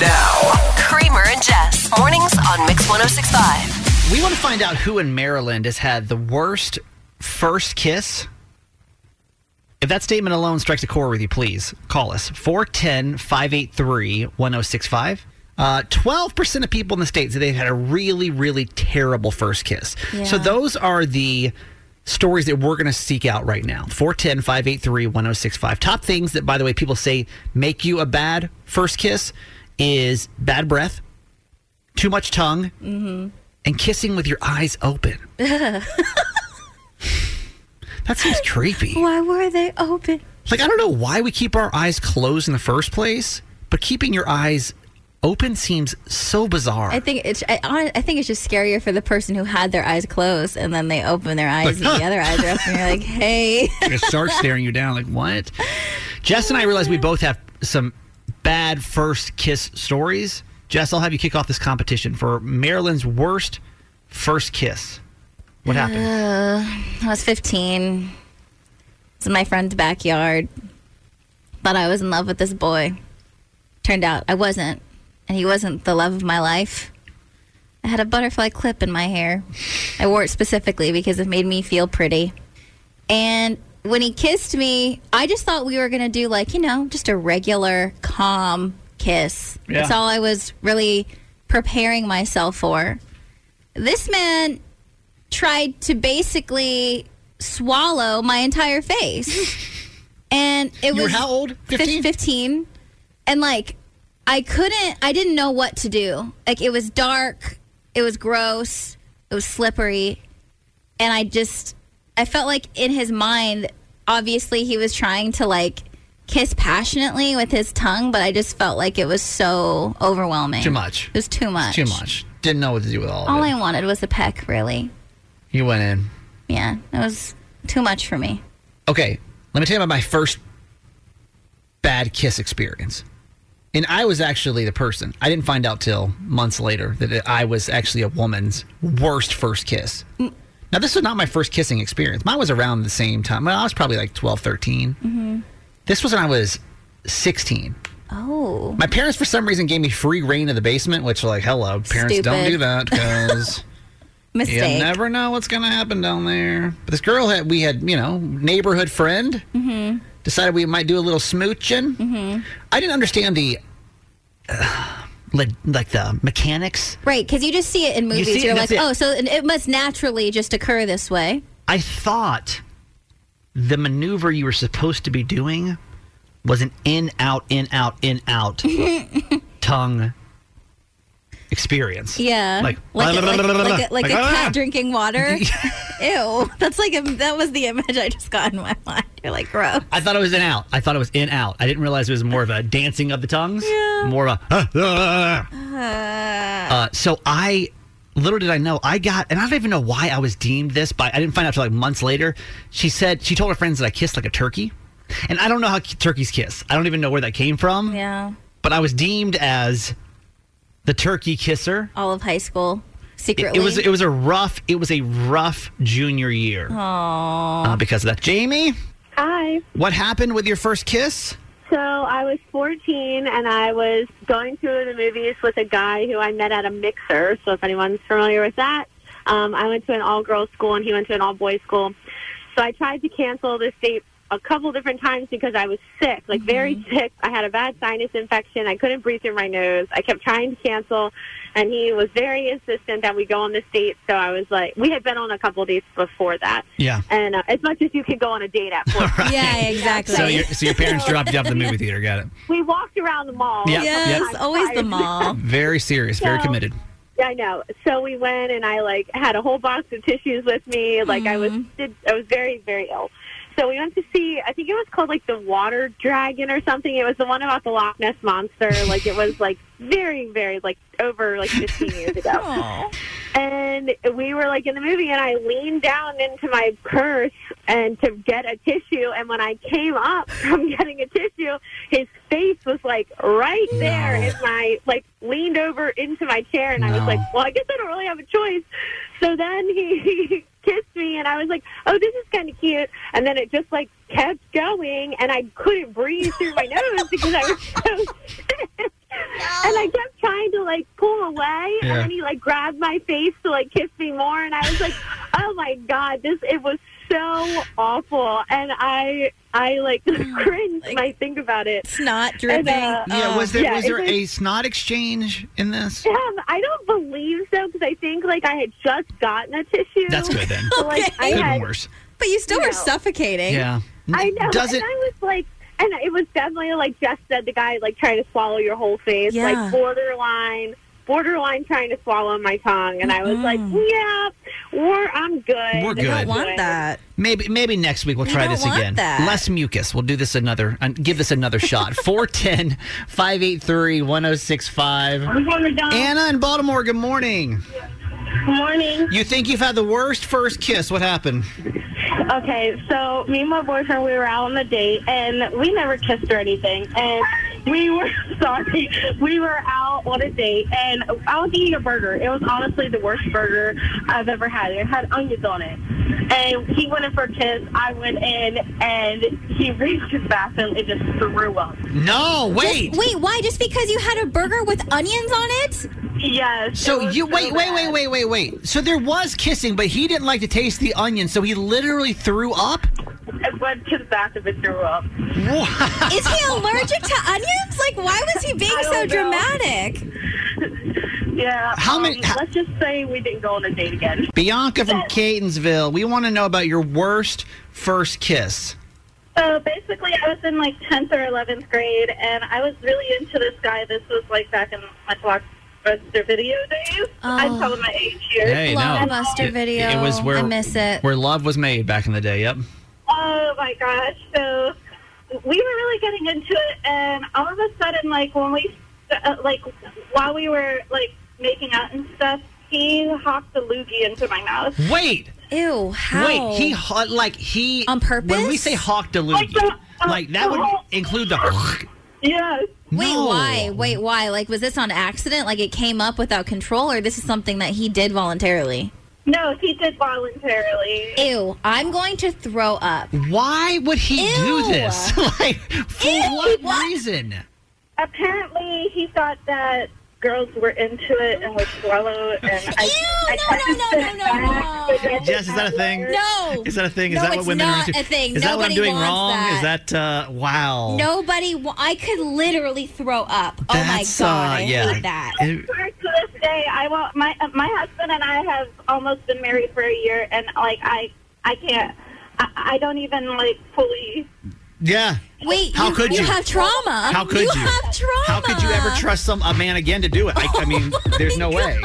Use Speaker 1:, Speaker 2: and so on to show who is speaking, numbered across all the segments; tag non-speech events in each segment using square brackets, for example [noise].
Speaker 1: Now,
Speaker 2: Kramer and Jess. Mornings on Mix 1065.
Speaker 3: We want to find out who in Maryland has had the worst first kiss. If that statement alone strikes a chord with you, please call us 410 583 1065. Uh, 12% of people in the state say they've had a really, really terrible first kiss. So those are the stories that we're going to seek out right now 410 583 1065. Top things that, by the way, people say make you a bad first kiss is bad breath, too much tongue, mm-hmm. and kissing with your eyes open. [laughs] that seems creepy.
Speaker 4: Why were they open?
Speaker 3: Like, I don't know why we keep our eyes closed in the first place, but keeping your eyes open seems so bizarre.
Speaker 4: I think it's. I, I think it's just scarier for the person who had their eyes closed and then they open their eyes
Speaker 3: Like,
Speaker 4: and the other eyes are open. And you're like, [laughs] hey.
Speaker 3: like a shark staring you down. Like, what? Jess and I realize we both have some bad first kiss stories. Jess, I'll have you kick off this competition for Maryland's worst first kiss. What uh, happened?
Speaker 4: I was 15. It's in my friend's backyard. Thought I was in love with this boy. Turned out I wasn't. And he wasn't the love of my life. I had a butterfly clip in my hair. I wore it specifically because it made me feel pretty. And when he kissed me, I just thought we were going to do like, you know, just a regular, calm kiss. That's all I was really preparing myself for. This man tried to basically swallow my entire face. [laughs] And it
Speaker 3: You
Speaker 4: was
Speaker 3: how old?
Speaker 4: fif-
Speaker 3: 15?
Speaker 4: 15. And like I couldn't I didn't know what to do. Like it was dark, it was gross, it was slippery, and I just I felt like in his mind obviously he was trying to like kiss passionately with his tongue, but I just felt like it was so overwhelming.
Speaker 3: Too much.
Speaker 4: It was too much.
Speaker 3: Too much. Didn't know what to do with all of
Speaker 4: All. I wanted was a peck, really.
Speaker 3: you went in.
Speaker 4: Yeah, it was too much for me.
Speaker 3: Okay, let me tell you about my first bad kiss experience. And I was actually the person. I didn't find out till months later that I was actually a woman's worst first kiss. Now, this was not my first kissing experience. Mine was around the same time. Well, I was probably like 12, 13. This was when I was 16.
Speaker 4: Oh.
Speaker 3: My parents, for some reason, gave me free reign in the basement, which, like, hello, parents don't do that because. [laughs]
Speaker 4: Mistake.
Speaker 3: You never know what's going to happen down there. But this girl had, we had, you know, neighborhood friend. Mm-hmm. Decided we might do a little smooching. Mm-hmm. I didn't understand the, uh, like, like the mechanics.
Speaker 4: Right, because you just see it in movies.
Speaker 3: it,
Speaker 4: You're like,
Speaker 3: it.
Speaker 4: oh, so it must naturally just occur this way.
Speaker 3: I thought the maneuver you were supposed to be doing was an in, out, in, out, in, out [laughs] tongue experience.
Speaker 4: Yeah,
Speaker 3: Like,
Speaker 4: like, a, like, [laughs] like, a, like
Speaker 3: Like,
Speaker 4: a
Speaker 3: ah.
Speaker 4: cat drinking water. [laughs] Ew, that's like a, that was the image I just got in my [laughs] mind. You're like, gross.
Speaker 3: I thought it was in out. I thought it was in out. I didn't realize it was more of a dancing of the tongues.
Speaker 4: Yeah.
Speaker 3: More of a. "Ah, ah, ah." Uh, so I, little did I know, I got, and I don't even know why I was deemed this, but I didn't find out until like months later. She said she told her friends that I kissed like a turkey, and I don't know how turkeys kiss. I don't even know where that came from.
Speaker 4: Yeah,
Speaker 3: But I was deemed as the turkey kisser.
Speaker 4: all of high school
Speaker 3: It,
Speaker 4: secretly.
Speaker 3: it was it was a rough it was a rough junior year uh, because of that. Jamie,
Speaker 5: Hi.
Speaker 3: what happened with your first kiss?
Speaker 5: So I was 14 and I was going to the movies with a guy who I met at a mixer. So if anyone's familiar with that, um, I went to an all girls school and he went to an all boys school. So I tried to cancel this date a couple different times because I was sick, like very sick. I had a bad sinus infection. I couldn't breathe through my nose. I kept trying to cancel, and he was very insistent that we go on this date. So I was like, we had been on a couple dates before that,
Speaker 3: Yeah.
Speaker 5: and uh, as much as you could go on a date at [laughs] 14.
Speaker 4: yeah, exactly.
Speaker 3: So your so your parents dropped you off at the movie [laughs] theater. Got it.
Speaker 5: we walked around the mall.
Speaker 3: Yeah.
Speaker 4: yes,
Speaker 3: Yep.
Speaker 4: always the [laughs] mall.
Speaker 3: Very serious. Very
Speaker 5: So-
Speaker 3: committed.
Speaker 5: Yeah, I know. So we went, and I like had a whole box of tissues with me. Like I was, did, I was very, very ill. So we went to see. I think it was called like the Water Dragon or something. It was the one about the Loch Ness monster. Like it was like very, very like over like 15 years ago. [laughs]
Speaker 4: Aw.
Speaker 5: And we were like in the movie, and I leaned down into my purse and to get a tissue. And when I came up [laughs] from getting a tissue, his face was like right there,
Speaker 3: No.
Speaker 5: and I like leaned over into my chair, and I was like, "Well, I guess I don't really have a choice." So then he, [laughs] kissed me, and I was like, "Oh, this is kind of cute." And then it just like kept going, and I couldn't breathe through my nose because I was so. And I kept trying to like pull away,
Speaker 3: Yeah.
Speaker 5: and then he like grabbed my face to like kiss me more, and I was like, [laughs] "Oh my god, this it was so awful," and I I like [laughs] cringe when I think about it.
Speaker 4: Snot dripping.
Speaker 5: uh,
Speaker 3: Yeah, was there
Speaker 5: yeah,
Speaker 3: was there
Speaker 5: was-
Speaker 3: a snot exchange in this?
Speaker 5: Um, I don't believe so because I think like I had just gotten a tissue.
Speaker 3: That's good then.
Speaker 5: So, like
Speaker 4: Okay.
Speaker 5: I
Speaker 3: Could
Speaker 5: had
Speaker 3: worse.
Speaker 4: but you still
Speaker 5: you
Speaker 4: were
Speaker 5: know.
Speaker 4: suffocating.
Speaker 3: Yeah.
Speaker 5: I know.
Speaker 3: Does
Speaker 5: and
Speaker 3: it?
Speaker 5: I was like, and it was definitely like Jess said, the guy like trying to swallow your whole face,
Speaker 4: Yeah.
Speaker 5: like borderline, borderline trying to swallow my tongue, and I was like, yeah, we're I'm good.
Speaker 3: We're
Speaker 4: I
Speaker 3: good.
Speaker 4: don't want that.
Speaker 3: Maybe maybe next week we'll try this again.
Speaker 4: that.
Speaker 3: Less mucus. We'll do this another uh, give this another shot. [laughs] 410 583 1065. Anna in Baltimore, good morning.
Speaker 5: Morning.
Speaker 3: You think you've had the worst first kiss. What happened?
Speaker 5: Okay, so me and my boyfriend, we were out on a date, and we never kissed or anything. And we were [laughs] sorry, we were out on a date, and I was eating a burger. It was honestly the worst burger I've ever had. It had onions on it. And he went in for a kiss. I went in, and he [laughs] reached his bathroom and it just threw up.
Speaker 3: No, wait.
Speaker 4: Wait, why? Just because you had a burger with onions on it?
Speaker 5: Yes.
Speaker 3: So
Speaker 5: it was
Speaker 3: you wait, wait, wait,
Speaker 5: bad.
Speaker 3: wait, wait, wait. So there was kissing, but he didn't like to taste the onion, so he literally threw up.
Speaker 5: I went to the bathroom and threw up.
Speaker 3: What?
Speaker 4: Is he allergic to onions? Like, why was he being
Speaker 5: I
Speaker 4: so
Speaker 5: don't know.
Speaker 4: dramatic? [laughs]
Speaker 5: Yeah.
Speaker 3: How
Speaker 5: um,
Speaker 3: many- how-
Speaker 5: let's just say we didn't go on a date again.
Speaker 3: Bianca from Catonsville, we want to know about your worst first kiss.
Speaker 5: So basically, I was in like 10th or 11th grade, and I was really into this guy. This was like back in my blockbuster video days. I'm
Speaker 4: Oh.
Speaker 5: telling my age here.
Speaker 3: Hey, no.
Speaker 4: Blockbuster
Speaker 3: It-
Speaker 4: video.
Speaker 3: it was where-
Speaker 4: I miss it.
Speaker 3: Where love was made back in the day. Yep.
Speaker 5: Oh my gosh! So we were really getting into it, and all of a sudden, like when we, uh, like while we were like making out and stuff, he hopped a loogie into my mouth.
Speaker 3: Wait.
Speaker 4: Ew, how?
Speaker 3: Wait, he ho- like he
Speaker 4: On purpose?
Speaker 3: When we say hawked a
Speaker 5: Like
Speaker 3: loogie,
Speaker 5: the- uh,
Speaker 3: like that would
Speaker 5: whole-
Speaker 3: include the. [laughs]
Speaker 5: Yes.
Speaker 4: Wait,
Speaker 3: No.
Speaker 4: why? Wait, why? Like, was this on accident? Like, it came up without control, or this is something that he did voluntarily?
Speaker 5: No, he did voluntarily.
Speaker 4: Ew, I'm going to throw up.
Speaker 3: Why would he do this? [laughs] like for
Speaker 4: Ew,
Speaker 3: what,
Speaker 4: what?
Speaker 3: reason?
Speaker 5: Apparently, he thought that girls were into it and would swallow. And I,
Speaker 4: Ew,
Speaker 5: I
Speaker 4: no,
Speaker 5: tried
Speaker 4: no,
Speaker 5: to
Speaker 4: no, no, no, no.
Speaker 3: Jess, is that a thing?
Speaker 4: No.
Speaker 3: Is that a thing? Is
Speaker 4: No,
Speaker 3: that what women are into?
Speaker 4: a thing.
Speaker 3: Is that what I'm doing wrong?
Speaker 4: that.
Speaker 3: Is that uh, wow?
Speaker 4: Nobody, wa- I could literally throw up. oh my
Speaker 3: That's,
Speaker 4: god,
Speaker 3: uh,
Speaker 4: I
Speaker 3: yeah.
Speaker 4: hate that.
Speaker 3: It-
Speaker 5: To this day, I want my uh, my husband and I have almost been married for a year, and like I I can't. I, I don't even like fully.
Speaker 3: Yeah.
Speaker 4: Wait,
Speaker 3: How
Speaker 4: you,
Speaker 3: could you?
Speaker 4: have trauma.
Speaker 3: How could you?
Speaker 4: have trauma.
Speaker 3: How could you ever trust some a man again to do it? I, I mean, [laughs]
Speaker 4: Oh
Speaker 3: there's no way.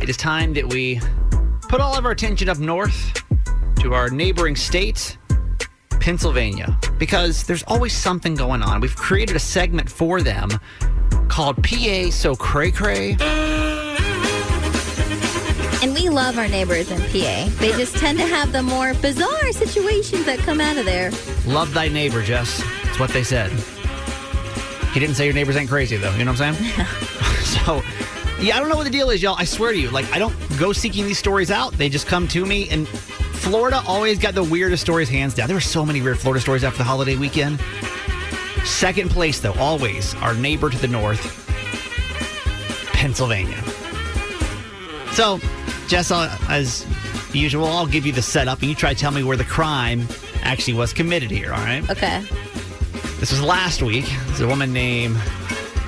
Speaker 3: It is time that we put all of our attention up north to our neighboring state, Pennsylvania, because there's always something going on. We've created a segment for them called PA So Cray Cray.
Speaker 4: We love our neighbors in PA. They just tend to have the more bizarre situations that come out of there.
Speaker 3: Love thy neighbor, Jess. That's what they said. He didn't say your neighbors ain't crazy, though. You know what I'm saying? [laughs] [laughs] so, yeah, I don't know what the deal is, y'all. I swear to you. Like, I don't go seeking these stories out. They just come to me. And Florida always got the weirdest stories hands down. There were so many weird Florida stories after the holiday weekend. Second place, though, always our neighbor to the north, Pennsylvania. So, Jess, as usual, I'll give you the setup and you try to tell me where the crime actually was committed here, all right?
Speaker 4: Okay.
Speaker 3: This was last week. There's a woman named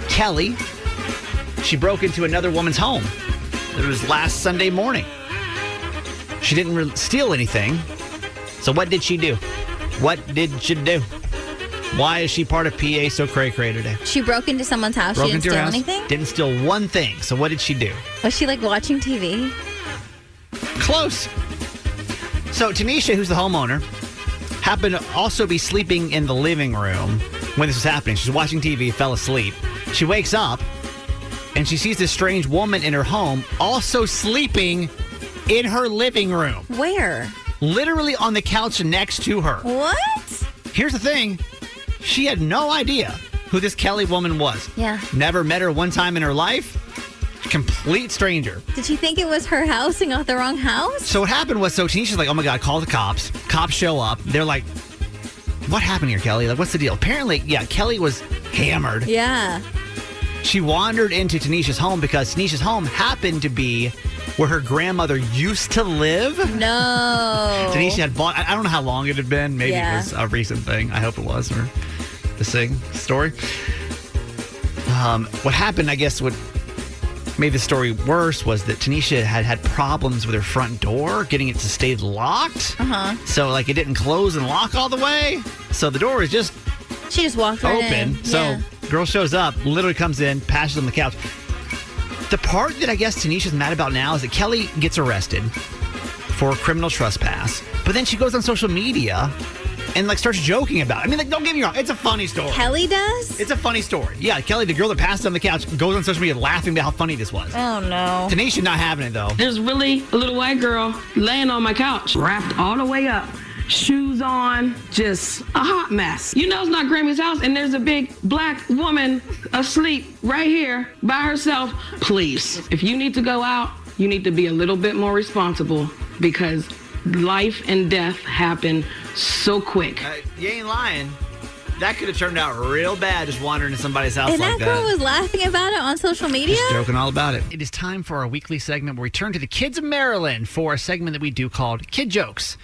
Speaker 3: Kelly. She broke into another woman's home. It was last Sunday morning. She didn't re- steal anything. So, what did she do? What did she do? Why is she part of PA So Cray Cray today?
Speaker 4: She broke into someone's house.
Speaker 3: Broke
Speaker 4: she didn't steal
Speaker 3: house,
Speaker 4: anything?
Speaker 3: Didn't steal one thing. So, what did she do?
Speaker 4: Was she like watching TV?
Speaker 3: Close. So Tanisha, who's the homeowner, happened to also be sleeping in the living room when this was happening. She's watching TV, fell asleep. She wakes up and she sees this strange woman in her home also sleeping in her living room,
Speaker 4: Where?
Speaker 3: literally on the couch next to her.
Speaker 4: What?
Speaker 3: Here's the thing she had no idea who this Kelly woman was.
Speaker 4: Yeah.
Speaker 3: Never met her one time in her life. Complete stranger.
Speaker 4: Did she think it was her house and got the wrong house?
Speaker 3: So what happened was, so Tanisha's like, oh my God, call the cops. Cops show up. They're like, what happened here, Kelly? Like, what's the deal? Apparently, yeah, Kelly was hammered.
Speaker 4: Yeah.
Speaker 3: She wandered into Tanisha's home because Tanisha's home happened to be where her grandmother used to live.
Speaker 4: No.
Speaker 3: Tanisha had bought, I don't know how long it had been. Maybe
Speaker 4: Yeah.
Speaker 3: it was a recent thing. I hope it was, or the sing story. Um, what happened, I guess, what made the story worse was that Tanisha had had problems with her front door, getting it to stay locked.
Speaker 4: Uh huh.
Speaker 3: So, like, it didn't close and lock all the way. So the door was just
Speaker 4: She just walked right
Speaker 3: open.
Speaker 4: in.
Speaker 3: So
Speaker 4: Yeah.
Speaker 3: girl shows up, literally comes in, passes on the couch. The part that I guess Tanisha's mad about now is that Kelly gets arrested for criminal trespass, but then she goes on social media and like starts joking about it. I mean, like, don't get me wrong, it's a funny story.
Speaker 4: Kelly does?
Speaker 3: It's a funny story. Yeah, Kelly, the girl that passed on the couch, goes on social media laughing about how funny this was.
Speaker 4: oh, no.
Speaker 3: Tanisha not having it though.
Speaker 1: There's really a little white girl laying on my couch, wrapped all the way up, shoes on, just a hot mess. You know it's not Grammy's house, and there's a big black woman asleep right here by herself. Please, if you need to go out, you need to be a little bit more responsible because life and death happen so quick.
Speaker 3: Uh, you ain't lying. That could have turned out real bad just wandering into somebody's house
Speaker 4: And
Speaker 3: like
Speaker 4: that that girl was laughing about it on social media?
Speaker 3: Just joking all about it. It is time for our weekly segment where we turn to the kids of Maryland for a segment that we do called Kid Jokes.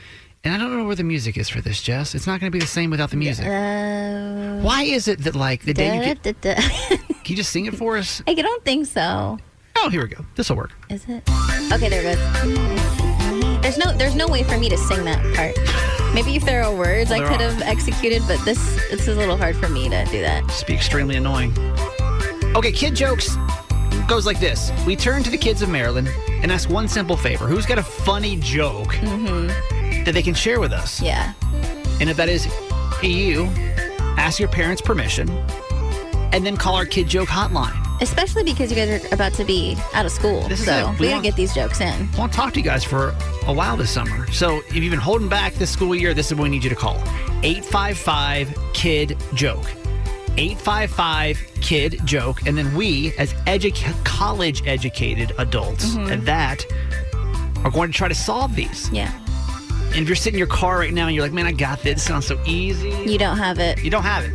Speaker 3: And I don't know where the music is for this, Jess. It's not going to be the same without the music.
Speaker 4: Uh,
Speaker 3: Why is it that, like, the day you get. [laughs] Can you just sing it for us?
Speaker 4: I don't think so.
Speaker 3: Oh, here we go. This will work.
Speaker 4: Is it? Okay, there it goes. There's no, there's no way for me to sing that part. Maybe if there are words I
Speaker 3: There
Speaker 4: could
Speaker 3: are.
Speaker 4: have executed, but this, this is a little hard for me to do that.
Speaker 3: Just be extremely annoying. Okay, Kid Jokes goes like this We turn to the kids of Maryland and ask one simple favor Who's got a funny joke mm-hmm. that they can share with us?
Speaker 4: Yeah.
Speaker 3: And if that is you, ask your parents' permission and then call our Kid Joke hotline.
Speaker 4: Especially because you guys are about to be out of school.
Speaker 3: This
Speaker 4: so we,
Speaker 3: We
Speaker 4: gotta get these jokes in.
Speaker 3: I want to talk to you guys for a while this summer. So if you've been holding back this school year, this is when we need you to call 855 Kid Joke. 855 Kid Joke. And then we, as edu- college educated adults mm-hmm. at that, are going to try to solve these.
Speaker 4: Yeah.
Speaker 3: And if you're sitting in your car right now and you're like, man, I got this, this sounds so easy.
Speaker 4: You don't have it.
Speaker 3: You don't have it.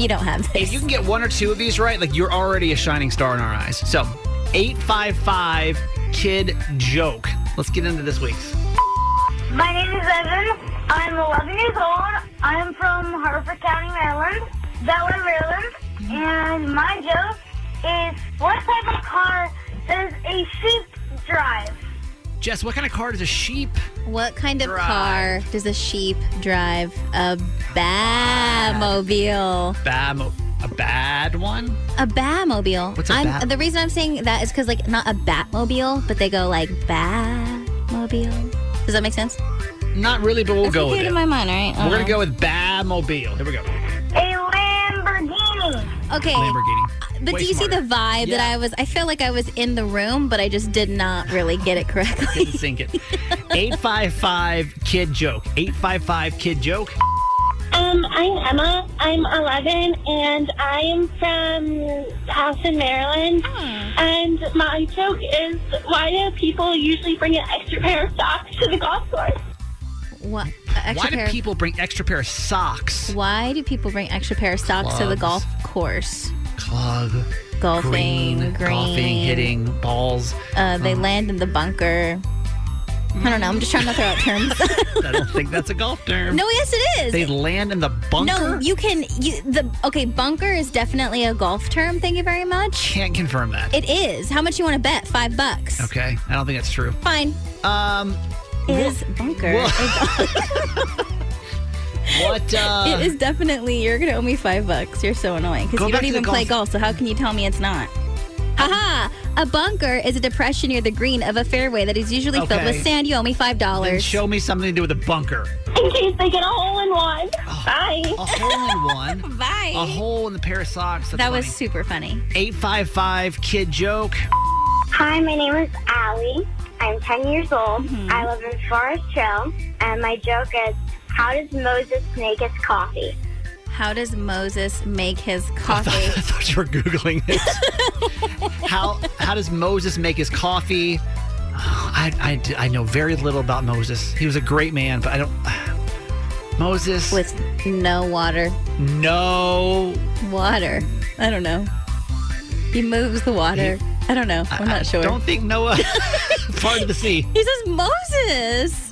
Speaker 4: You don't have
Speaker 3: If you can get one or two of these right, like you're already a shining star in our eyes. So, 855 Kid Joke. Let's get into this week's.
Speaker 6: My name is Evan. I'm 11 years old. I'm from Harford County, Maryland, Bel Air, Maryland. And my joke is what type of car does a sheep drive?
Speaker 3: Jess, what kind of car does a sheep?
Speaker 4: What kind of
Speaker 3: Drive.
Speaker 4: car does a sheep drive? A Batmobile.
Speaker 3: Bad, a bad one?
Speaker 4: A Batmobile.
Speaker 3: What's a
Speaker 4: I'm,
Speaker 3: Bat-
Speaker 4: The reason I'm saying that is because, like, not a Batmobile, but they go like Batmobile. Does that make sense?
Speaker 3: Not really, but we'll
Speaker 4: That's
Speaker 3: go
Speaker 4: what
Speaker 3: with
Speaker 4: came
Speaker 3: it.
Speaker 4: to my mind, all right?
Speaker 3: We're going to uh-huh. go with Badmobile. Here we go.
Speaker 6: A Lamborghini.
Speaker 4: Okay.
Speaker 3: Lamborghini.
Speaker 4: But do you see the vibe that I was? I feel like I was in the room, but I just did not really get it correctly. [laughs]
Speaker 3: Didn't sink it. [laughs] 855 Kid Joke. 855 Kid Joke.
Speaker 6: Um, I'm Emma. I'm 11, and I am from Towson, Maryland. And my joke is, why do people usually bring an extra pair of socks to the golf course?
Speaker 4: what? Extra
Speaker 3: Why do
Speaker 4: pair of-
Speaker 3: people bring extra pair of socks?
Speaker 4: Why do people bring extra pair of socks to the golf course?
Speaker 3: Club,
Speaker 4: Golfing,
Speaker 3: green,
Speaker 4: green,
Speaker 3: golfing, hitting, balls.
Speaker 4: Uh, they land in the bunker. I don't know. I'm just trying to throw out terms. [laughs]
Speaker 3: I don't think that's a golf term.
Speaker 4: no, yes, it is.
Speaker 3: They land in the bunker?
Speaker 4: no, you can. You, the okay, bunker is definitely a golf term. Thank you very much.
Speaker 3: can't confirm that.
Speaker 4: It is. How much you want to bet? Five bucks.
Speaker 3: okay, I don't think that's true.
Speaker 4: Fine.
Speaker 3: Um,
Speaker 4: Is bunker?
Speaker 3: Wha-
Speaker 4: a golf- [laughs]
Speaker 3: what? [laughs] Uh,
Speaker 4: it is definitely. You're gonna owe me five bucks. You're so annoying because you don't
Speaker 3: to the
Speaker 4: even play
Speaker 3: golf-
Speaker 4: golf. So how can you tell me it's not? Haha! A bunker is a depression near the green of a fairway that is usually filled
Speaker 3: Okay.
Speaker 4: with sand. You owe me five
Speaker 3: then
Speaker 4: dollars.
Speaker 3: show me something to do with a bunker.
Speaker 6: In case they get a hole in one. Bye.
Speaker 3: A hole in one. [laughs]
Speaker 4: Bye.
Speaker 3: A hole in the pair of socks. That's
Speaker 4: that was
Speaker 3: funny.
Speaker 4: super funny.
Speaker 3: 855 Kid Joke.
Speaker 6: Hi, my name is Allie. I'm 10 years old. I live in Forest Hill, and my joke is, how does Moses make his coffee?
Speaker 4: How does Moses make his
Speaker 3: I
Speaker 4: coffee? [laughs]
Speaker 3: thought you were googling it. [laughs] how how does Moses make his coffee? Oh, I, I d- I know very little about Moses. He was a great man, but I don't. [sighs] Moses.
Speaker 4: With no water.
Speaker 3: no.
Speaker 4: Water. I don't know. He moves the water. I don't know. I'm
Speaker 3: I
Speaker 4: not sure.
Speaker 3: I Don't think Noah [laughs] part of the sea.
Speaker 4: He says Moses.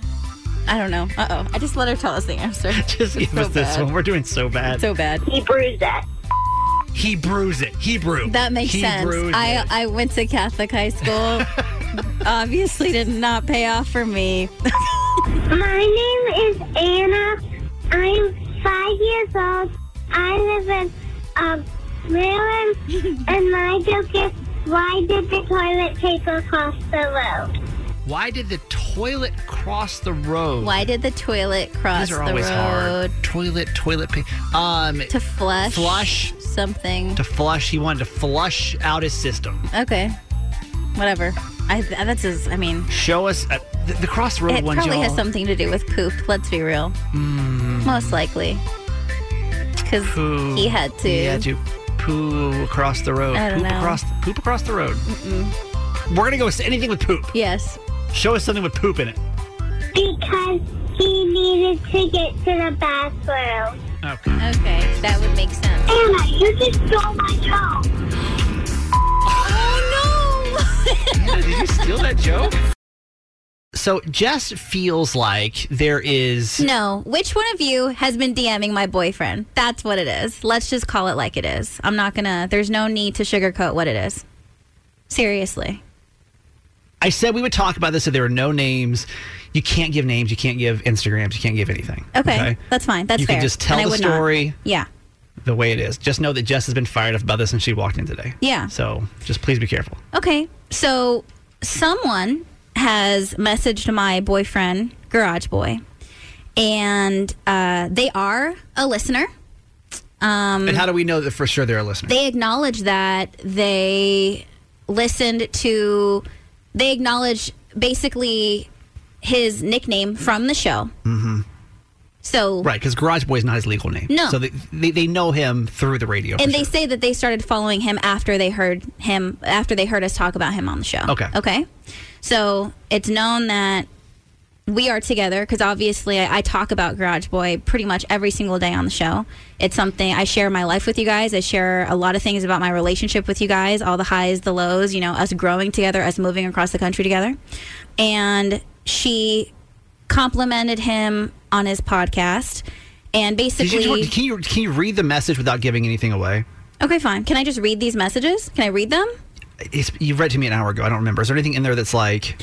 Speaker 4: I don't know. Uh oh. I just let her tell us the answer. [laughs]
Speaker 3: Just give
Speaker 4: so
Speaker 3: us this
Speaker 4: bad.
Speaker 3: one. We're doing so bad.
Speaker 4: So bad.
Speaker 6: He bruised it.
Speaker 3: he brews it. Hebrew.
Speaker 4: That makes
Speaker 3: He
Speaker 4: sense. I
Speaker 3: it.
Speaker 4: I went to Catholic high school. [laughs] Obviously, did not pay off for me.
Speaker 6: My name is Anna. I'm five years old. I live in um, Maryland, [laughs] and my joke is, why did the toilet paper cross the road?
Speaker 3: Why did the toilet cross the road?
Speaker 4: Why did the toilet cross
Speaker 3: These are
Speaker 4: the
Speaker 3: always
Speaker 4: road
Speaker 3: hard. Toilet, toilet paper. Um,
Speaker 4: to flush?
Speaker 3: Flush.
Speaker 4: something.
Speaker 3: to flush. He wanted to flush out his system.
Speaker 4: Okay, whatever. I that's his. I mean,
Speaker 3: Show us uh, the, the crossroad
Speaker 4: it
Speaker 3: one.
Speaker 4: probably
Speaker 3: y'all.
Speaker 4: has something to do with poop. Let's be real.
Speaker 3: Mm.
Speaker 4: Most likely, because
Speaker 3: Poo.
Speaker 4: he had to.
Speaker 3: He had to poo across the road.
Speaker 4: I don't
Speaker 3: poop
Speaker 4: know.
Speaker 3: across poop across the road. We're gonna go with anything with poop.
Speaker 4: Yes.
Speaker 3: Show us something with poop in it.
Speaker 6: Because he needed to get to the bathroom.
Speaker 3: Okay.
Speaker 4: Okay, that would make sense.
Speaker 6: Anna, you just stole my joke.
Speaker 4: Oh no!
Speaker 3: Did you steal that joke? So Jess feels like there is
Speaker 4: No, which one of you has been DMing my boyfriend? That's what it is. Let's just call it like it is. I'm not gonna, there's no need to sugarcoat what it is. Seriously.
Speaker 3: I said we would talk about this if there were no names. You can't give names, you can't give Instagrams, you can't give anything.
Speaker 4: Okay, that's fine. That's fine.
Speaker 3: You
Speaker 4: fair.
Speaker 3: can just tell the
Speaker 4: would not.
Speaker 3: story
Speaker 4: Yeah.
Speaker 3: the way it is. Just know that Jess has been fired up about this and she walked in today.
Speaker 4: Yeah.
Speaker 3: So just please be careful.
Speaker 4: Okay. So someone has messaged my boyfriend, Garage Boy, and uh, they are a listener. Um,
Speaker 3: and how do we know that for sure they're a listener?
Speaker 4: they acknowledge that they listened to they acknowledge basically his nickname from the show mm-hmm. so
Speaker 3: right, because Garage Boy is not his legal name.
Speaker 4: No.
Speaker 3: So they, they, they know him through the radio.
Speaker 4: and they
Speaker 3: sure.
Speaker 4: say that they started following him after they heard him after they heard us talk about him on the show
Speaker 3: Okay.
Speaker 4: okay so it's known that we are together because obviously I, I talk about Garage Boy pretty much every single day on the show. It's something I share my life with you guys. I share a lot of things about my relationship with you guys, all the highs, the lows, you know, us growing together, us moving across the country together. And she complimented him on his podcast. And basically,
Speaker 3: you, can you can you read the message without giving anything away?
Speaker 4: okay, fine. Can I just read these messages? Can I read them?
Speaker 3: It's, you read to me an hour ago. I don't remember. Is there anything in there that's like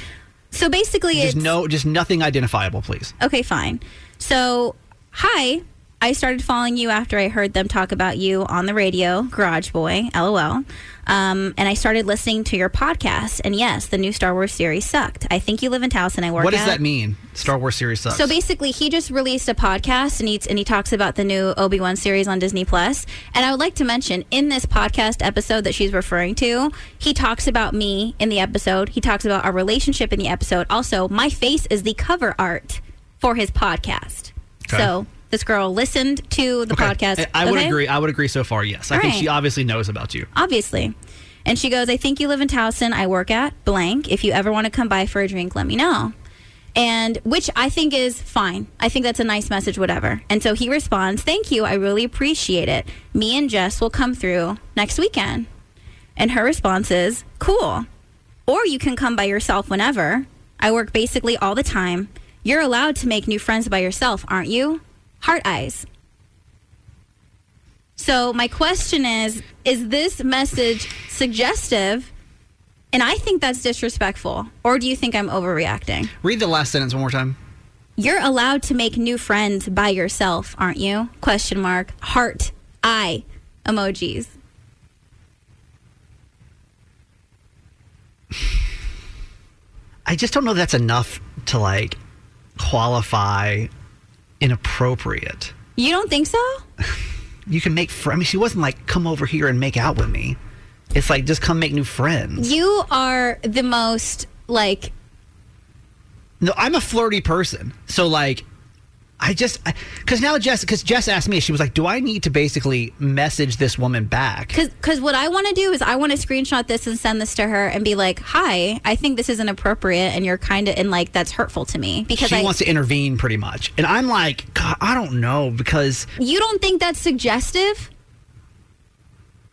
Speaker 4: So basically,
Speaker 3: just
Speaker 4: it's
Speaker 3: no, just nothing identifiable, please?
Speaker 4: Okay, fine. So, hi. I started following you after I heard them talk about you on the radio, Garage Boy, lol. Um, and I started listening to your podcast. And yes, the new Star Wars series sucked. I think you live in Towson. I work
Speaker 3: What does
Speaker 4: at.
Speaker 3: that mean? Star Wars series sucks.
Speaker 4: So basically, he just released a podcast and he and he talks about the new Obi Wan series on Disney Plus. And I would like to mention in this podcast episode that she's referring to, he talks about me in the episode. He talks about our relationship in the episode. Also, my face is the cover art for his podcast.
Speaker 3: Okay.
Speaker 4: So this girl listened to the
Speaker 3: Okay.
Speaker 4: podcast.
Speaker 3: I would
Speaker 4: Okay?
Speaker 3: agree. I would agree so far. Yes, I
Speaker 4: All
Speaker 3: think
Speaker 4: right.
Speaker 3: she obviously knows about you.
Speaker 4: Obviously. And she goes, I think you live in Towson. I work at blank. If you ever want to come by for a drink, let me know. And which I think is fine. I think that's a nice message, whatever. And so he responds, Thank you. I really appreciate it. Me and Jess will come through next weekend. And her response is, Cool. Or you can come by yourself whenever. I work basically all the time. You're allowed to make new friends by yourself, aren't you? Heart eyes. So my question is: Is this message suggestive? And I think that's disrespectful. Or do you think I'm overreacting?
Speaker 3: Read the last sentence one more time.
Speaker 4: You're allowed to make new friends by yourself, aren't you? Question mark. Heart. Eye. Emojis. [sighs]
Speaker 3: I just don't know that's enough to like qualify inappropriate.
Speaker 4: You don't think so? [laughs]
Speaker 3: You can make friends. I mean, she wasn't like, come over here and make out with me. It's like, just come make new friends.
Speaker 4: You are the most like
Speaker 3: No, I'm a flirty person. So like, I just because now Jess because Jess asked me, she was like, "Do I need to basically message this woman back?"
Speaker 4: Because cause what I want to do is I want to screenshot this and send this to her and be like, "Hi, I think this is inappropriate, and you're kind of and like that's hurtful to me because
Speaker 3: She
Speaker 4: I
Speaker 3: wants to intervene pretty much, and I'm like, God, I don't know because
Speaker 4: you don't think that's suggestive."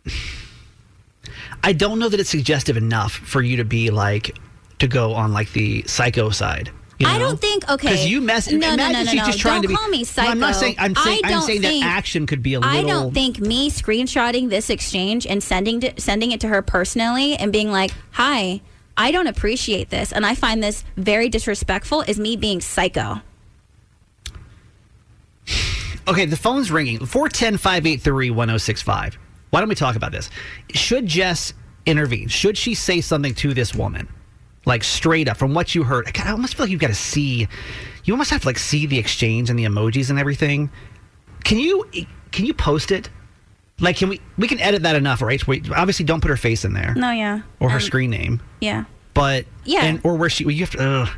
Speaker 4: [sighs]
Speaker 3: I don't know that it's suggestive enough for you to be like to go on like the psycho side. You
Speaker 4: I don't think okay.
Speaker 3: Because you mess.
Speaker 4: No, no, no, no,
Speaker 3: she's
Speaker 4: no.
Speaker 3: just trying
Speaker 4: don't
Speaker 3: to be.
Speaker 4: call me psycho.
Speaker 3: No, I'm not saying. I'm saying.
Speaker 4: I
Speaker 3: I'm saying
Speaker 4: think,
Speaker 3: that action could be a little.
Speaker 4: I don't think me screenshotting this exchange and sending to, sending it to her personally and being like, "Hi, I don't appreciate this, and I find this very disrespectful." Is me being psycho?
Speaker 3: Okay, the phone's ringing. 410 583 1065. Why don't we talk about this? Should Jess intervene? Should she say something to this woman? Like straight up from what you heard. God, I almost feel like you've got to see you almost have to like see the exchange and the emojis and everything. Can you can you post it? Like can we we can edit that enough, right? We obviously don't put her face in there
Speaker 4: No, yeah,
Speaker 3: or her
Speaker 4: Um,
Speaker 3: screen name.
Speaker 4: Yeah,
Speaker 3: But
Speaker 4: Yeah.
Speaker 3: and, or where she well, you have to. Ugh.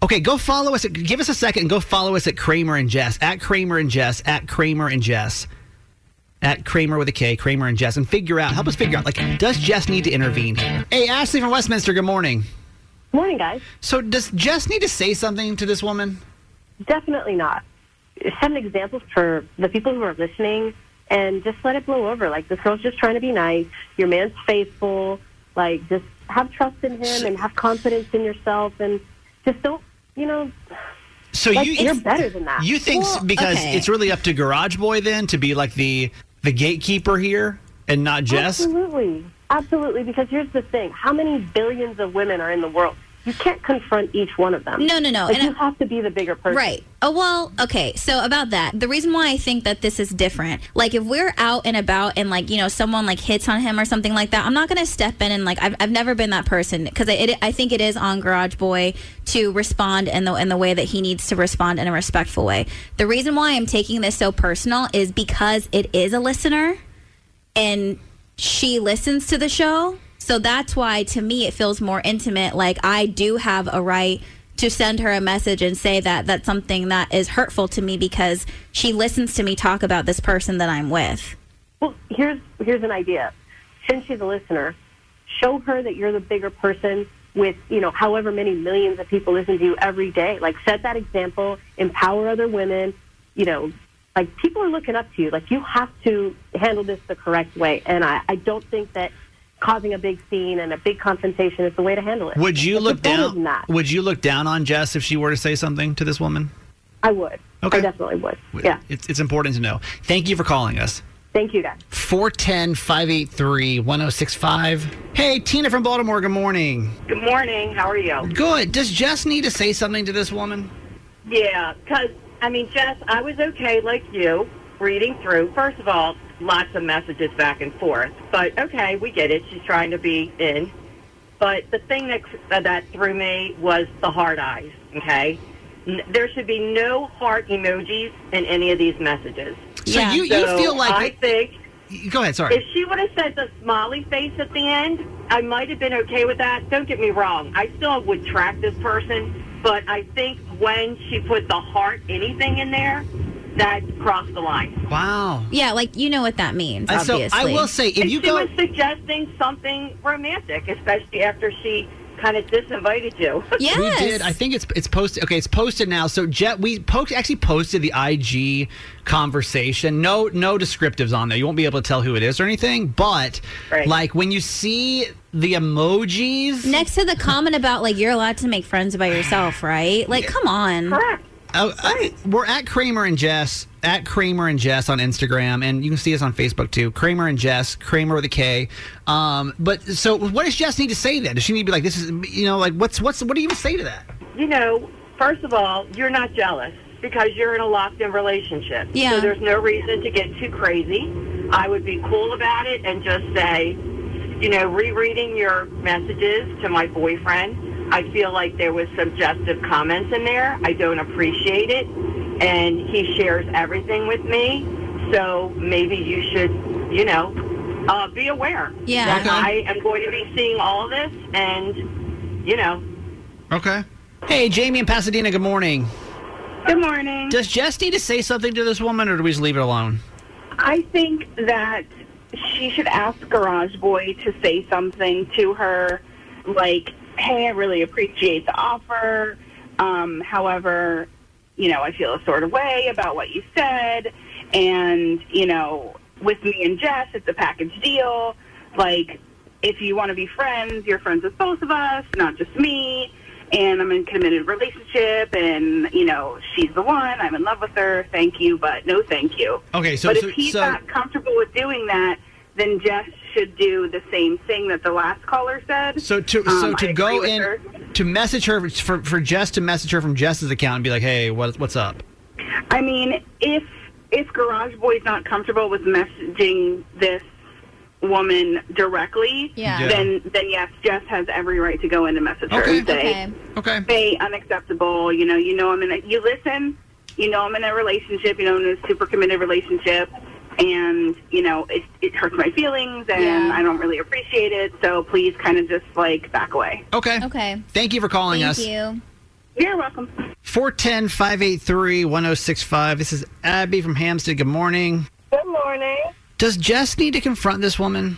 Speaker 3: Okay, go follow us. At, give us a second and go follow us at Kramer and Jess at Kramer and Jess at Kramer and Jess at Kramer with a K, Kramer and Jess, and figure out. Help us figure out. Like, does Jess need to intervene? Hey, Ashley from Westminster. Good morning.
Speaker 5: Morning, guys.
Speaker 3: So, does Jess need to say something to this woman?
Speaker 5: Definitely not. Set an example for the people who are listening and just let it blow over. Like, this girl's just trying to be nice. Your man's faithful. Like, just have trust in him and have confidence in yourself and just don't, you know,
Speaker 3: So
Speaker 5: like,
Speaker 3: you
Speaker 5: you're better than that.
Speaker 3: You think
Speaker 4: Well,
Speaker 3: because
Speaker 4: okay.
Speaker 3: it's really up to Garage Boy then to be like the the gatekeeper here and not Jess?
Speaker 5: Absolutely. Absolutely. Because here's the thing how many billions of women are in the world? You can't confront each one of them.
Speaker 4: No, no, no.
Speaker 5: Like,
Speaker 4: And
Speaker 5: you
Speaker 4: I-
Speaker 5: have to be the bigger person.
Speaker 4: Right. Oh, well, okay. So about that, the reason why I think that this is different, like if we're out and about and like, you know, someone like hits on him or something like that, I'm not going to step in and like, I've, I've never been that person because it, I think it is on Garage Boy to respond in the, in the way that he needs to respond in a respectful way. The reason why I'm taking this so personal is because it is a listener and she listens to the show. So that's why to me it feels more intimate. Like I do have a right to send her a message and say that that's something that is hurtful to me because she listens to me talk about this person that I'm with.
Speaker 5: Well, here's here's an idea. Since she's a listener, show her that you're the bigger person with, you know, however many millions of people listen to you every day. Like set that example, empower other women, you know, like people are looking up to you. Like you have to handle this the correct way. And I, I don't think that causing a big scene and a big confrontation is the way to handle it.
Speaker 3: Would you
Speaker 5: It's
Speaker 3: look down?
Speaker 5: that.
Speaker 3: Would you look down on Jess if she were to say something to this woman?
Speaker 5: I would.
Speaker 3: Okay.
Speaker 5: I definitely would. Yeah.
Speaker 3: It's, it's important to know. Thank you for calling us.
Speaker 5: Thank you guys.
Speaker 3: 410 583 1065. Hey, Tina from Baltimore, good morning.
Speaker 7: Good morning. How are you?
Speaker 3: Good. Does Jess need to say something to this woman?
Speaker 7: Yeah, because, I mean, Jess, I was okay like you reading through. First of all, lots of messages back and forth. But, okay, we get it. She's trying to be in. But the thing that, uh, that threw me was the heart eyes, okay? N- There should be no heart emojis in any of these messages.
Speaker 3: So
Speaker 4: Yeah.
Speaker 3: you, you
Speaker 7: So
Speaker 3: feel like.
Speaker 7: I think
Speaker 3: go ahead, sorry.
Speaker 7: if she would have said the smiley face at the end, I might have been okay with that. Don't get me wrong. I still would track this person, but I think when she put the heart anything in there, that crossed the line.
Speaker 3: wow.
Speaker 4: Yeah, like you know what that means,
Speaker 3: And so
Speaker 4: obviously.
Speaker 3: I will say, if
Speaker 7: and
Speaker 3: you
Speaker 7: she
Speaker 3: go.
Speaker 7: was suggesting something romantic, especially after she kind of disinvited you.
Speaker 4: Yes. [laughs]
Speaker 3: We did. I think it's it's posted. Okay, it's posted now. So Jet, we po- actually posted the IG conversation. No, no descriptives on there. You won't be able to tell who it is or anything. But
Speaker 7: Right.
Speaker 3: like when you see the emojis,
Speaker 4: Next to the comment about like you're allowed to make friends by yourself, right? Like, come on.
Speaker 7: Correct.
Speaker 3: Uh, uh, we're at Kramer and Jess at Kramer and Jess on Instagram, and you can see us on Facebook too. Kramer and Jess, Kramer with a K. Um, but so, what does Jess need to say then? Does she need to be like, "This is," you know, like what's what's what do you even say to that?
Speaker 7: you know, first of all, you're not jealous because you're in a locked in relationship.
Speaker 4: Yeah.
Speaker 7: So there's no reason to get too crazy. I would be cool about it and just say, you know, rereading your messages to my boyfriend, I feel like there was suggestive comments in there. I don't appreciate it. And he shares everything with me. So maybe you should, you know, uh, be aware
Speaker 4: Yeah.
Speaker 7: that
Speaker 3: Okay.
Speaker 7: I am going to be seeing all of this and, you know,
Speaker 3: Okay. Hey, Jamie in Pasadena. Good morning.
Speaker 8: Good morning.
Speaker 3: Does Jess need to say something to this woman, or do we just leave it alone?
Speaker 8: I think that she should ask Garage Boy to say something to her, like, "Hey, I really appreciate the offer. Um, however, you know, I feel a sort of way about what you said, and you know, with me and Jess, it's a package deal. Like, if you want to be friends, you're friends with both of us, not just me. And I'm in a committed relationship, and you know she's the one. I'm in love with her. Thank you, but no, thank you.
Speaker 3: Okay, so
Speaker 8: but
Speaker 3: so,
Speaker 8: if he's
Speaker 3: so
Speaker 8: not comfortable with doing that, then Jess should do the same thing that the last caller said.
Speaker 3: so to
Speaker 8: Um,
Speaker 3: so to
Speaker 8: agree
Speaker 3: go in
Speaker 8: her.
Speaker 3: to message her for for Jess to message her from Jess's account and be like, hey, what what's up?
Speaker 8: I mean, if if Garage Boy's not comfortable with messaging this woman directly,
Speaker 4: Yeah.
Speaker 3: Yeah.
Speaker 8: then then yes, Jess has every right to go in and message her
Speaker 3: Okay.
Speaker 8: and say,
Speaker 4: Okay.
Speaker 3: Okay.
Speaker 8: "Hey, unacceptable." You know, you know, I'm in. A, you listen. You know, I'm in a relationship. You know, in a super committed relationship. And you know it, it hurts my feelings, and
Speaker 4: Yeah.
Speaker 8: I don't really appreciate it. So please, kind of just like back away.
Speaker 3: Okay.
Speaker 4: Okay.
Speaker 3: Thank you for calling
Speaker 4: Thank
Speaker 3: us.
Speaker 4: you.
Speaker 8: You're welcome.
Speaker 3: 410 583 1065. This is Abby from Hampstead. Good morning.
Speaker 5: Good morning.
Speaker 3: Does Jess need to confront this woman?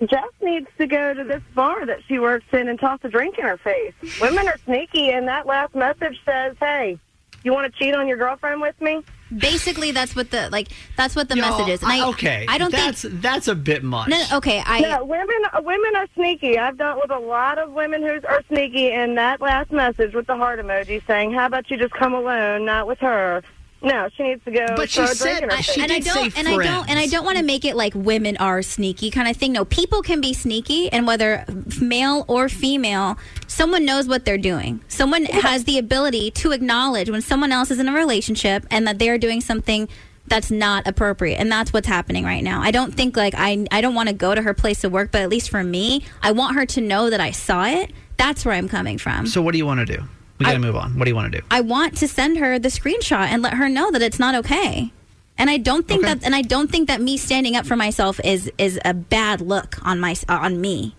Speaker 5: Jess needs to go to this bar that she works in and toss a drink in her face. Women are sneaky, and that last message says, "Hey, you want to cheat on your girlfriend with me?"
Speaker 4: Basically, that's what the like. That's what the
Speaker 3: Yo,
Speaker 4: message is. And
Speaker 3: I-
Speaker 4: I,
Speaker 3: okay.
Speaker 4: I don't
Speaker 3: that's,
Speaker 4: think.
Speaker 3: That's a bit much.
Speaker 4: No, no, okay. I.
Speaker 5: No, women uh, women are sneaky. I've dealt with a lot of women who are sneaky, and that last message with the heart emoji saying, "How about you just come alone, not with her?" No, she needs to go.
Speaker 3: But she
Speaker 5: throw a drink
Speaker 3: said- I-
Speaker 5: face.
Speaker 3: she
Speaker 4: and I
Speaker 3: did say
Speaker 4: don't, and I don't, and I don't want to make it like women are sneaky kind of thing. No, people can be sneaky, and whether male or female, someone knows what they're doing. Someone has the ability to acknowledge when someone else is in a relationship and that they are doing something that's not appropriate, and that's what's happening right now. I don't think like I, I don't want to go to her place of work, but at least for me, I want her to know that I saw it. That's where I'm coming from.
Speaker 3: So, what do you want to do? We got to move on. What do you want to do?
Speaker 4: I want to send her the screenshot and let her know that it's not okay. And I don't think
Speaker 3: Okay.
Speaker 4: that and I don't think that me standing up for myself is is a bad look on my uh, on me.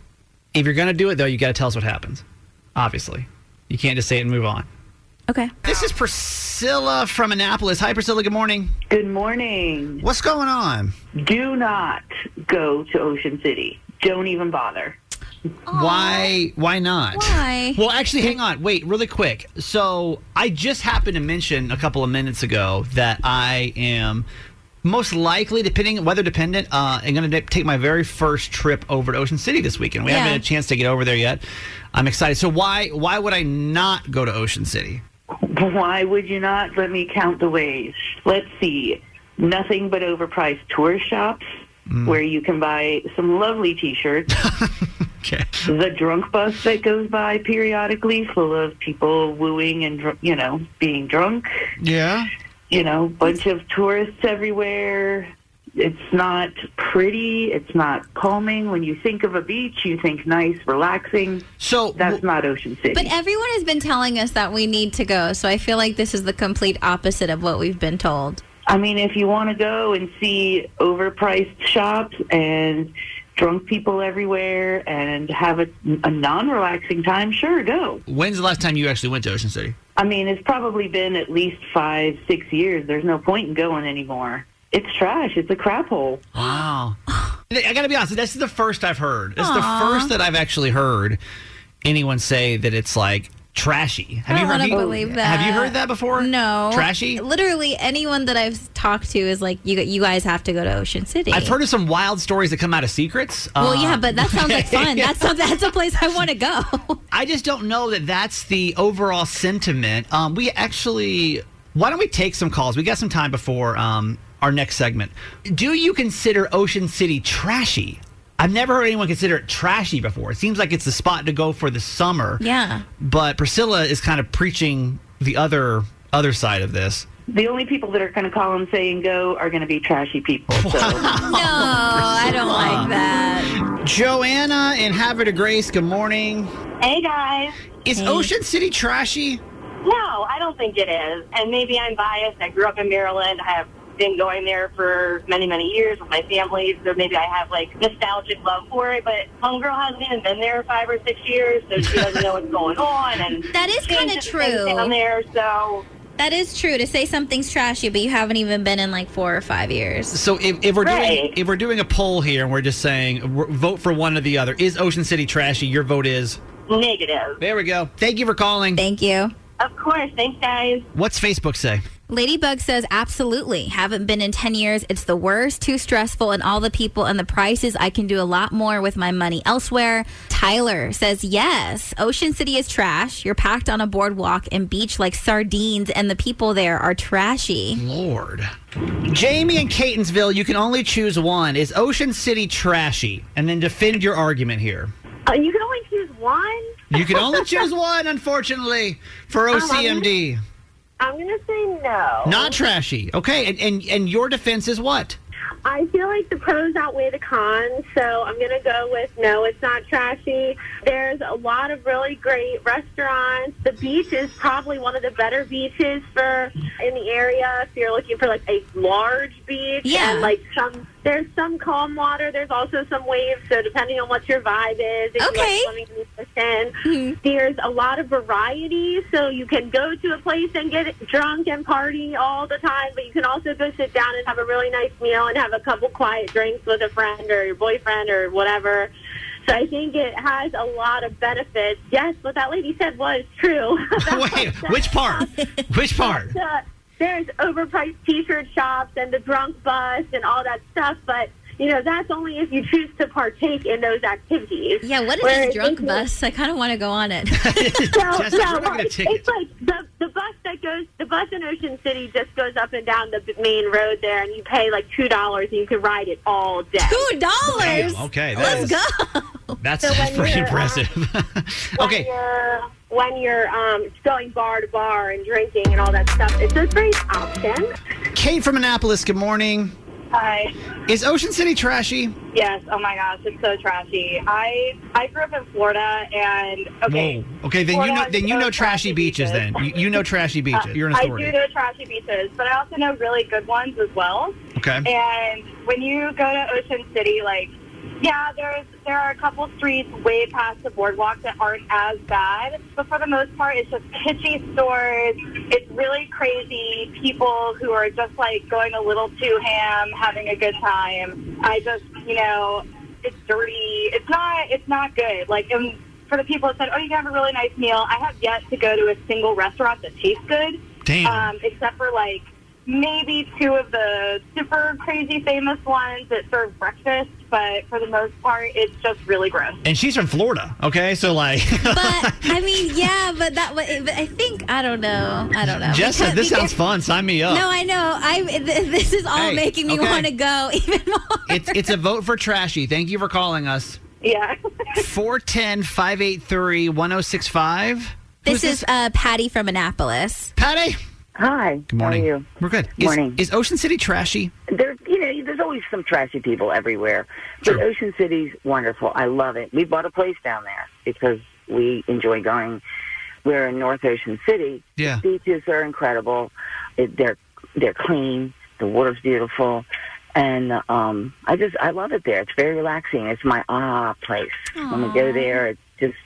Speaker 3: If you're going to do it, though, you got to tell us what happens. Obviously. You can't just say it and move on.
Speaker 4: Okay.
Speaker 3: This is Priscilla from Annapolis. Hi, Priscilla. Good morning.
Speaker 9: Good morning.
Speaker 3: What's going on?
Speaker 9: Do not go to Ocean City. Don't even bother.
Speaker 3: Why? Why not?
Speaker 4: Why?
Speaker 3: Well, actually, hang on. Wait, really quick. So, I just happened to mention a couple of minutes ago that I am most likely, depending weather dependent, uh, I'm going to take my very first trip over to Ocean City this weekend. We haven't had a chance to get over there yet. I'm excited. So, why? Why would I not go to Ocean City?
Speaker 9: Why would you not? Let me count the ways. Let's see. Nothing but overpriced tourist shops where you can buy some lovely T-shirts. [laughs]
Speaker 3: Okay.
Speaker 9: the drunk bus that goes by periodically, full of people wooing and you know being drunk.
Speaker 3: Yeah.
Speaker 9: you know, bunch of tourists everywhere. It's not pretty. It's not calming. When you think of a beach, you think nice, relaxing.
Speaker 3: So
Speaker 9: That's not Ocean City.
Speaker 4: But everyone has been telling us that we need to go, so I feel like this is the complete opposite of what we've been told.
Speaker 9: I mean, if you want to go and see overpriced shops and drunk people everywhere and have a, a non-relaxing time, sure, go.
Speaker 3: When's the last time you actually went to Ocean City?
Speaker 9: I mean, it's probably been at least five, six years. There's no point in going anymore. It's trash. It's a crap hole.
Speaker 3: Wow. I got to be honest. This is the first I've heard. It's the first that I've actually heard anyone say that it's like trashy. Have
Speaker 4: I
Speaker 3: you
Speaker 4: don't
Speaker 3: heard?
Speaker 4: want to believe that.
Speaker 3: Have you heard that before?
Speaker 4: No.
Speaker 3: Trashy.
Speaker 4: Literally anyone that I've talked to is like, you you guys have to go to Ocean City.
Speaker 3: I've heard of some wild stories that come out of Seacrets.
Speaker 4: Well, yeah, but that sounds like fun. [laughs] That sounds that's a place I want to go. [laughs]
Speaker 3: I just don't know that that's the overall sentiment. Um, we actually, why don't we take some calls? We got some time before um, our next segment. Do you consider Ocean City trashy? I've never heard anyone consider it trashy before. It seems like it's the spot to go for the summer.
Speaker 4: yeah.
Speaker 3: But Priscilla is kind of preaching the other other side of this.
Speaker 9: The only people that are going to call and say and go are going to be trashy people. So. [laughs] [laughs]
Speaker 4: No, I don't like that.
Speaker 3: Joanna and Havre de Grace, good morning.
Speaker 5: Hey guys.
Speaker 3: Is
Speaker 4: Hey.
Speaker 3: Ocean City trashy?
Speaker 5: No, I don't think it is. And maybe I'm biased. I grew up in Maryland. I have been going there for many, many years with my family, so maybe I have like nostalgic love for it. But homegirl hasn't even been there five or six years, so she doesn't know what's [laughs] going on. And
Speaker 4: That is kinda
Speaker 5: ain't just things
Speaker 4: true.
Speaker 5: down there. So
Speaker 4: That is true to say something's trashy, but you haven't even been in like four or five years.
Speaker 3: So if, if we're doing if we're doing a poll here and we're just saying vote for one or the other, is Ocean City trashy? Your vote is.
Speaker 5: negative.
Speaker 3: There we go. Thank you for calling.
Speaker 4: Thank you.
Speaker 5: Of course. Thanks, guys.
Speaker 3: What's Facebook say?
Speaker 4: Ladybug says, absolutely. Haven't been in 10 years. It's the worst, too stressful, and all the people and the prices. I can do a lot more with my money elsewhere. Tyler says, yes. Ocean City is trash. You're packed on a boardwalk and beach like sardines, and the people there are trashy.
Speaker 3: Lord. Jamie and Catonsville, you can only choose one. Is Ocean City trashy? And then defend your argument here.
Speaker 5: Uh, you can only choose one.
Speaker 3: You can only choose [laughs] one, unfortunately, for
Speaker 5: Um, I'm gonna say no.
Speaker 3: Not trashy. Okay, and, and and your defense is what?
Speaker 5: I feel like the pros outweigh the cons, so I'm going to go with no, it's not trashy. There's a lot of really great restaurants. The beach is probably one of the better beaches for in the area if you're looking for like a large beach.
Speaker 4: Yeah.
Speaker 5: And like some, there's some calm water. There's also some waves, so depending on what your vibe is, if you
Speaker 4: Okay.
Speaker 5: like swimming in the ocean, mm-hmm. there's a lot of variety. So you can go to a place and get drunk and party all the time, but you can also go sit down and have a really nice meal and have a couple quiet drinks with a friend or your boyfriend or whatever. So I think it has a lot of benefits. Yes, what that lady said was true. [laughs] [laughs]
Speaker 3: Wait, which part? [laughs] Which part?
Speaker 5: Uh, There's overpriced T-shirt shops and the drunk bus and all that stuff, but you know that's only if you choose to partake in those activities.
Speaker 4: Yeah, what is
Speaker 5: Whereas
Speaker 4: this drunk bus? I kind of want to go on it.
Speaker 5: So, [laughs]
Speaker 3: Jessica,
Speaker 5: no,
Speaker 3: we're not gonna
Speaker 5: it's,
Speaker 3: ticket.
Speaker 5: it's like the the bus that goes the bus in Ocean City just goes up and down the main road there, and you pay like two dollars and you can ride it all day.
Speaker 4: Two dollars.
Speaker 3: Damn, okay, that
Speaker 4: Let's
Speaker 3: is-
Speaker 4: go.
Speaker 3: That's
Speaker 5: So [laughs]
Speaker 3: pretty
Speaker 5: you're, uh,
Speaker 3: impressive. [laughs]
Speaker 5: When
Speaker 3: okay,
Speaker 5: you're when you're um, going bar to bar and drinking and all that stuff, it's a great option.
Speaker 3: Kate from Annapolis. Good morning.
Speaker 8: Hi.
Speaker 3: Is Ocean City trashy?
Speaker 8: Yes. Oh my gosh, it's so trashy. I I grew up in Florida, and okay.
Speaker 3: Whoa. Okay, then you know then you know trashy beaches. Then you, you know trashy beaches. You're an
Speaker 8: Uh, I do know trashy beaches, but I also know really good ones as well.
Speaker 3: Okay.
Speaker 8: And when you go to Ocean City, like, yeah, there's there are a couple streets way past the boardwalk that aren't as bad, but for the most part, it's just kitschy stores. It's really crazy people who are just like going a little too ham, having a good time. I just, you know, it's dirty. It's not. It's not good. Like, and for the people that said, "Oh, you can have a really nice meal," I have yet to go to a single restaurant that tastes good.
Speaker 3: Damn.
Speaker 8: Um, except for like maybe two of the super crazy famous ones that serve breakfast, but for the most part, it's just really gross.
Speaker 3: and she's from Florida. Okay, so like, [laughs]
Speaker 4: But I mean, yeah, but that. But I think I don't know. I don't know.
Speaker 3: Jess said
Speaker 4: Because-
Speaker 3: this sounds fun. Sign me up.
Speaker 4: No, I know. I th- this is all
Speaker 3: Hey,
Speaker 4: making me
Speaker 3: okay.
Speaker 4: want to go [laughs] even more.
Speaker 3: It's it's a vote for trashy. Thank you for calling us.
Speaker 8: Yeah. [laughs]
Speaker 3: 410 583 1065.
Speaker 4: This is uh, Patty from Annapolis.
Speaker 3: Patty.
Speaker 10: Hi.
Speaker 3: Good morning.
Speaker 10: How are you?
Speaker 3: We're good. Is,
Speaker 10: Morning.
Speaker 3: Is Ocean City trashy?
Speaker 10: There, you know, there's always some trashy people everywhere, but
Speaker 3: True.
Speaker 10: Ocean City's wonderful. I love it. We bought a place down there because we enjoy going. We're in North Ocean City.
Speaker 3: Yeah.
Speaker 10: Beaches are incredible. It, they're they're clean. The water's beautiful, and um, I just I love it there. It's very relaxing. It's my ah place. When we go there, it just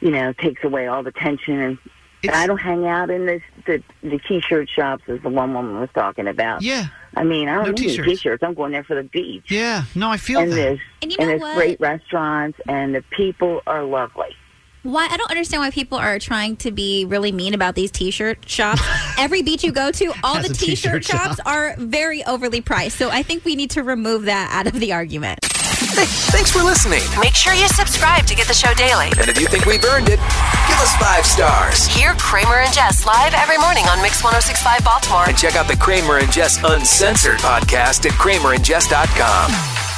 Speaker 10: you know takes away all the tension and.
Speaker 3: It's-
Speaker 10: I don't hang out in this the the t-shirt shops as the one woman was talking about.
Speaker 3: Yeah.
Speaker 10: I mean, I don't
Speaker 3: No
Speaker 10: need
Speaker 3: t-shirts.
Speaker 10: t-shirts. I'm going there for the beach.
Speaker 3: Yeah. No, I feel
Speaker 10: And
Speaker 3: that.
Speaker 10: there's
Speaker 4: And you
Speaker 10: and
Speaker 4: know
Speaker 10: there's
Speaker 4: what?
Speaker 10: great restaurants and the people are lovely.
Speaker 4: Why I don't understand why people are trying to be really mean about these T-shirt shops. [laughs] Every beach you go to, all the
Speaker 3: a
Speaker 4: T-shirt,
Speaker 3: t-shirt
Speaker 4: shops
Speaker 3: shop.
Speaker 4: are very overly priced. So I think we need to remove that out of the argument.
Speaker 11: Hey, thanks for listening.
Speaker 2: Make sure you subscribe to get the show daily.
Speaker 11: And if you think we've earned it, give us five stars.
Speaker 2: Hear Kramer and Jess live every morning on Mix 1065 Baltimore.
Speaker 11: And check out the Kramer and Jess Uncensored podcast at kramerandjess.com.